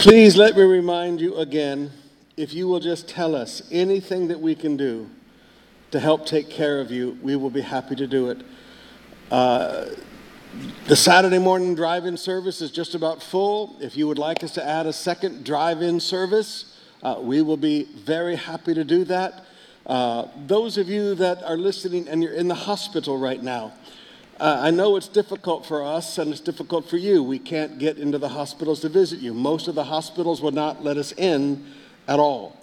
Please let me remind you again if you will just tell us anything that we can do to help take care of you, we will be happy to do it. Uh, the Saturday morning drive in service is just about full. If you would like us to add a second drive in service, uh, we will be very happy to do that. Uh, those of you that are listening and you're in the hospital right now, uh, I know it's difficult for us and it's difficult for you. We can't get into the hospitals to visit you. Most of the hospitals will not let us in at all.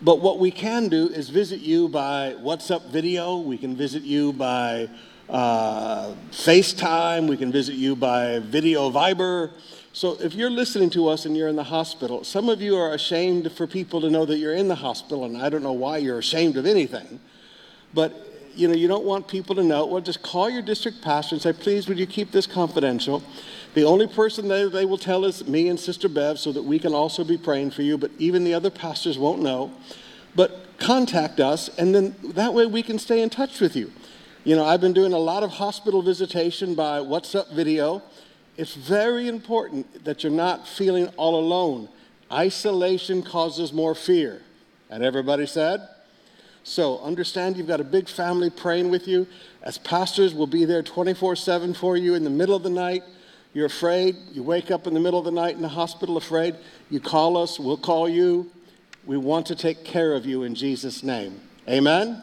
But what we can do is visit you by WhatsApp video. We can visit you by uh, FaceTime. We can visit you by video Viber. So if you're listening to us and you're in the hospital, some of you are ashamed for people to know that you're in the hospital, and I don't know why you're ashamed of anything. But you know, you don't want people to know. Well, just call your district pastor and say, please, would you keep this confidential? The only person that they will tell is me and Sister Bev so that we can also be praying for you, but even the other pastors won't know. But contact us, and then that way we can stay in touch with you. You know, I've been doing a lot of hospital visitation by WhatsApp video. It's very important that you're not feeling all alone. Isolation causes more fear. And everybody said? So understand you've got a big family praying with you. As pastors, we'll be there 24 7 for you in the middle of the night. You're afraid. You wake up in the middle of the night in the hospital afraid. You call us, we'll call you. We want to take care of you in Jesus' name. Amen?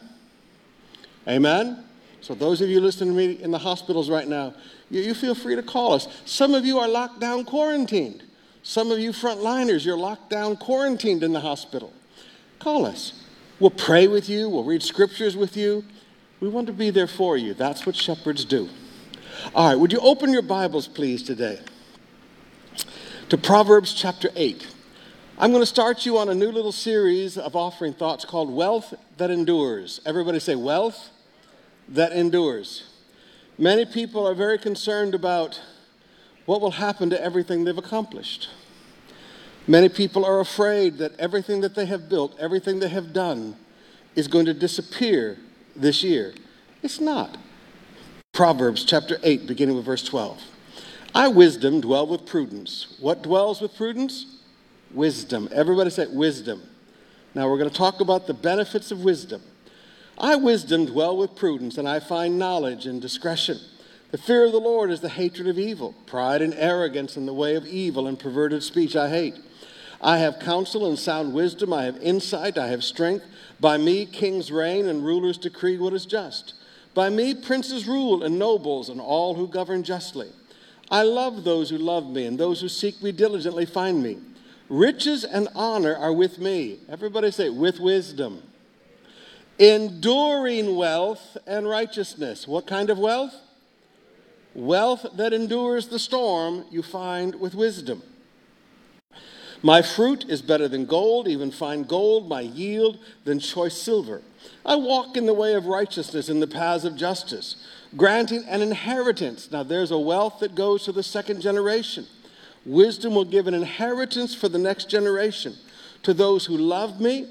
Amen? So, those of you listening to me in the hospitals right now, you, you feel free to call us. Some of you are locked down, quarantined. Some of you frontliners, you're locked down, quarantined in the hospital. Call us. We'll pray with you, we'll read scriptures with you. We want to be there for you. That's what shepherds do. All right, would you open your Bibles, please, today to Proverbs chapter 8. I'm going to start you on a new little series of offering thoughts called Wealth That Endures. Everybody say, Wealth that endures. Many people are very concerned about what will happen to everything they've accomplished. Many people are afraid that everything that they have built, everything they have done, is going to disappear this year. It's not. Proverbs chapter 8, beginning with verse 12. I, wisdom, dwell with prudence. What dwells with prudence? Wisdom. Everybody say wisdom. Now we're going to talk about the benefits of wisdom. I, wisdom, dwell with prudence, and I find knowledge and discretion. The fear of the Lord is the hatred of evil. Pride and arrogance in the way of evil and perverted speech I hate. I have counsel and sound wisdom. I have insight. I have strength. By me, kings reign and rulers decree what is just. By me, princes rule and nobles and all who govern justly. I love those who love me, and those who seek me diligently find me. Riches and honor are with me. Everybody say, with wisdom enduring wealth and righteousness. What kind of wealth? Wealth that endures the storm you find with wisdom. My fruit is better than gold, even fine gold, my yield than choice silver. I walk in the way of righteousness in the paths of justice, granting an inheritance. Now, there's a wealth that goes to the second generation. Wisdom will give an inheritance for the next generation to those who love me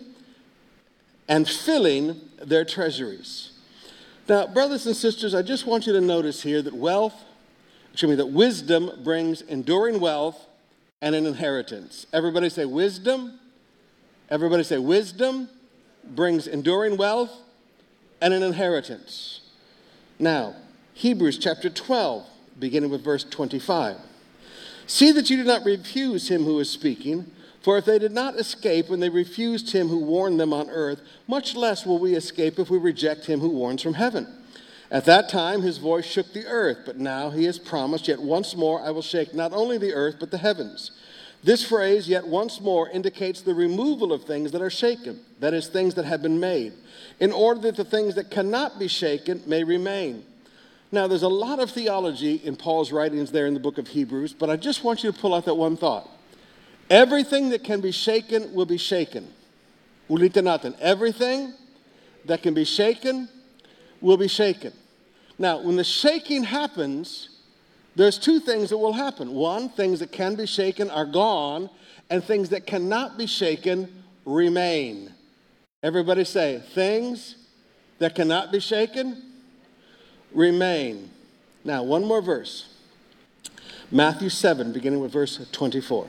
and filling their treasuries. Now, brothers and sisters, I just want you to notice here that wealth, excuse me, that wisdom brings enduring wealth and an inheritance. Everybody say wisdom. Everybody say wisdom brings enduring wealth and an inheritance. Now, Hebrews chapter 12, beginning with verse 25. See that you do not refuse him who is speaking. For if they did not escape when they refused him who warned them on earth, much less will we escape if we reject him who warns from heaven. At that time his voice shook the earth, but now he has promised, Yet once more I will shake not only the earth, but the heavens. This phrase, yet once more, indicates the removal of things that are shaken, that is, things that have been made, in order that the things that cannot be shaken may remain. Now, there's a lot of theology in Paul's writings there in the book of Hebrews, but I just want you to pull out that one thought. Everything that can be shaken will be shaken. Ulita natin. Everything that can be shaken will be shaken. Now, when the shaking happens, there's two things that will happen. One, things that can be shaken are gone, and things that cannot be shaken remain. Everybody say, things that cannot be shaken remain. Now, one more verse Matthew 7, beginning with verse 24.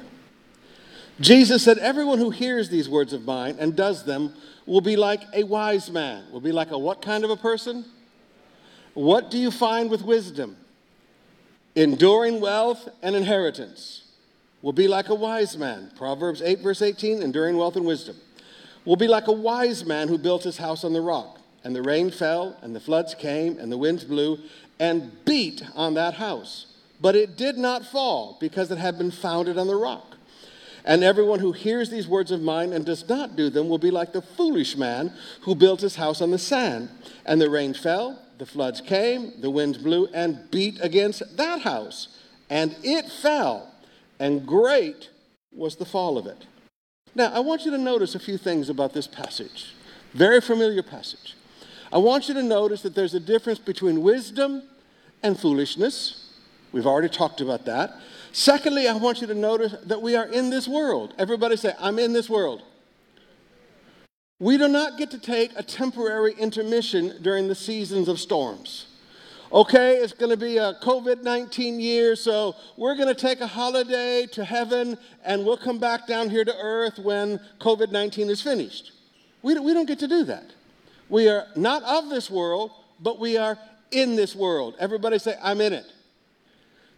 Jesus said, Everyone who hears these words of mine and does them will be like a wise man. Will be like a what kind of a person? What do you find with wisdom? Enduring wealth and inheritance. Will be like a wise man. Proverbs 8, verse 18, enduring wealth and wisdom. Will be like a wise man who built his house on the rock. And the rain fell, and the floods came, and the winds blew, and beat on that house. But it did not fall, because it had been founded on the rock. And everyone who hears these words of mine and does not do them will be like the foolish man who built his house on the sand. And the rain fell, the floods came, the winds blew and beat against that house. And it fell, and great was the fall of it. Now, I want you to notice a few things about this passage. Very familiar passage. I want you to notice that there's a difference between wisdom and foolishness. We've already talked about that. Secondly, I want you to notice that we are in this world. Everybody say, I'm in this world. We do not get to take a temporary intermission during the seasons of storms. Okay, it's going to be a COVID 19 year, so we're going to take a holiday to heaven and we'll come back down here to earth when COVID 19 is finished. We, we don't get to do that. We are not of this world, but we are in this world. Everybody say, I'm in it.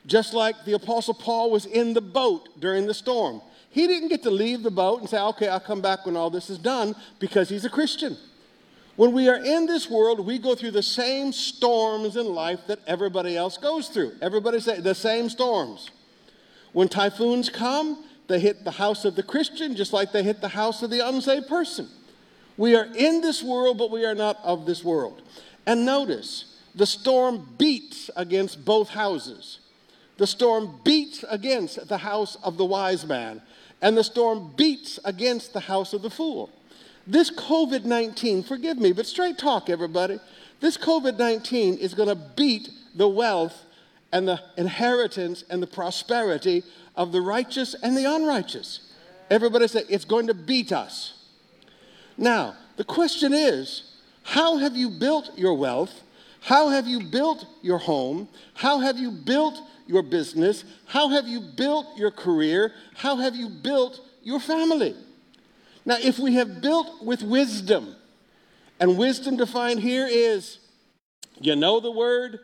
Just like the Apostle Paul was in the boat during the storm. He didn't get to leave the boat and say, okay, I'll come back when all this is done because he's a Christian. When we are in this world, we go through the same storms in life that everybody else goes through. Everybody say the same storms. When typhoons come, they hit the house of the Christian just like they hit the house of the unsaved person. We are in this world, but we are not of this world. And notice, the storm beats against both houses. The storm beats against the house of the wise man, and the storm beats against the house of the fool. This COVID 19, forgive me, but straight talk, everybody. This COVID 19 is going to beat the wealth and the inheritance and the prosperity of the righteous and the unrighteous. Everybody say, it's going to beat us. Now, the question is how have you built your wealth? How have you built your home? How have you built your business? How have you built your career? How have you built your family? Now, if we have built with wisdom, and wisdom defined here is you know the word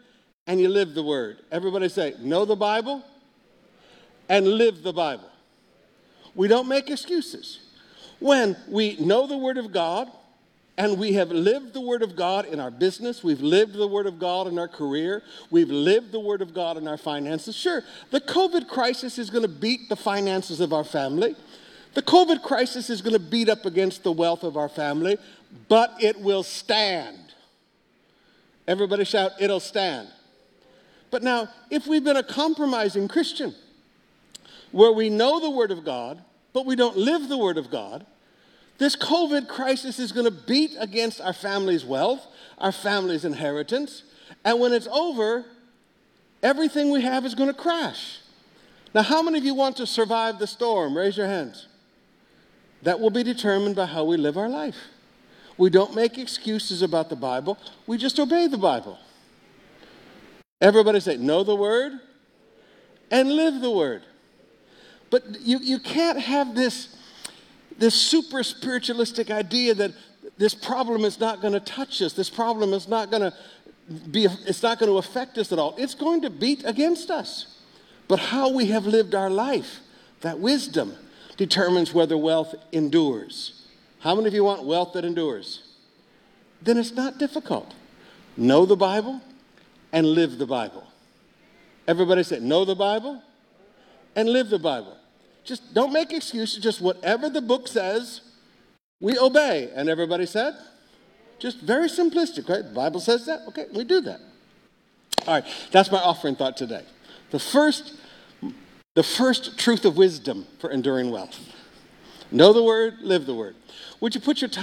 and you live the word. Everybody say, know the Bible and live the Bible. We don't make excuses. When we know the word of God, and we have lived the Word of God in our business. We've lived the Word of God in our career. We've lived the Word of God in our finances. Sure, the COVID crisis is going to beat the finances of our family. The COVID crisis is going to beat up against the wealth of our family, but it will stand. Everybody shout, it'll stand. But now, if we've been a compromising Christian, where we know the Word of God, but we don't live the Word of God, this COVID crisis is going to beat against our family's wealth, our family's inheritance, and when it's over, everything we have is going to crash. Now, how many of you want to survive the storm? Raise your hands. That will be determined by how we live our life. We don't make excuses about the Bible, we just obey the Bible. Everybody say, know the word and live the word. But you, you can't have this this super spiritualistic idea that this problem is not going to touch us, this problem is not going to be, it's not going to affect us at all. It's going to beat against us. But how we have lived our life, that wisdom, determines whether wealth endures. How many of you want wealth that endures? Then it's not difficult. Know the Bible and live the Bible. Everybody said, know the Bible and live the Bible. Just don't make excuses. Just whatever the book says, we obey. And everybody said? Just very simplistic, right? The Bible says that. Okay, we do that. All right, that's my offering thought today. The first, the first truth of wisdom for enduring wealth. Know the word, live the word. Would you put your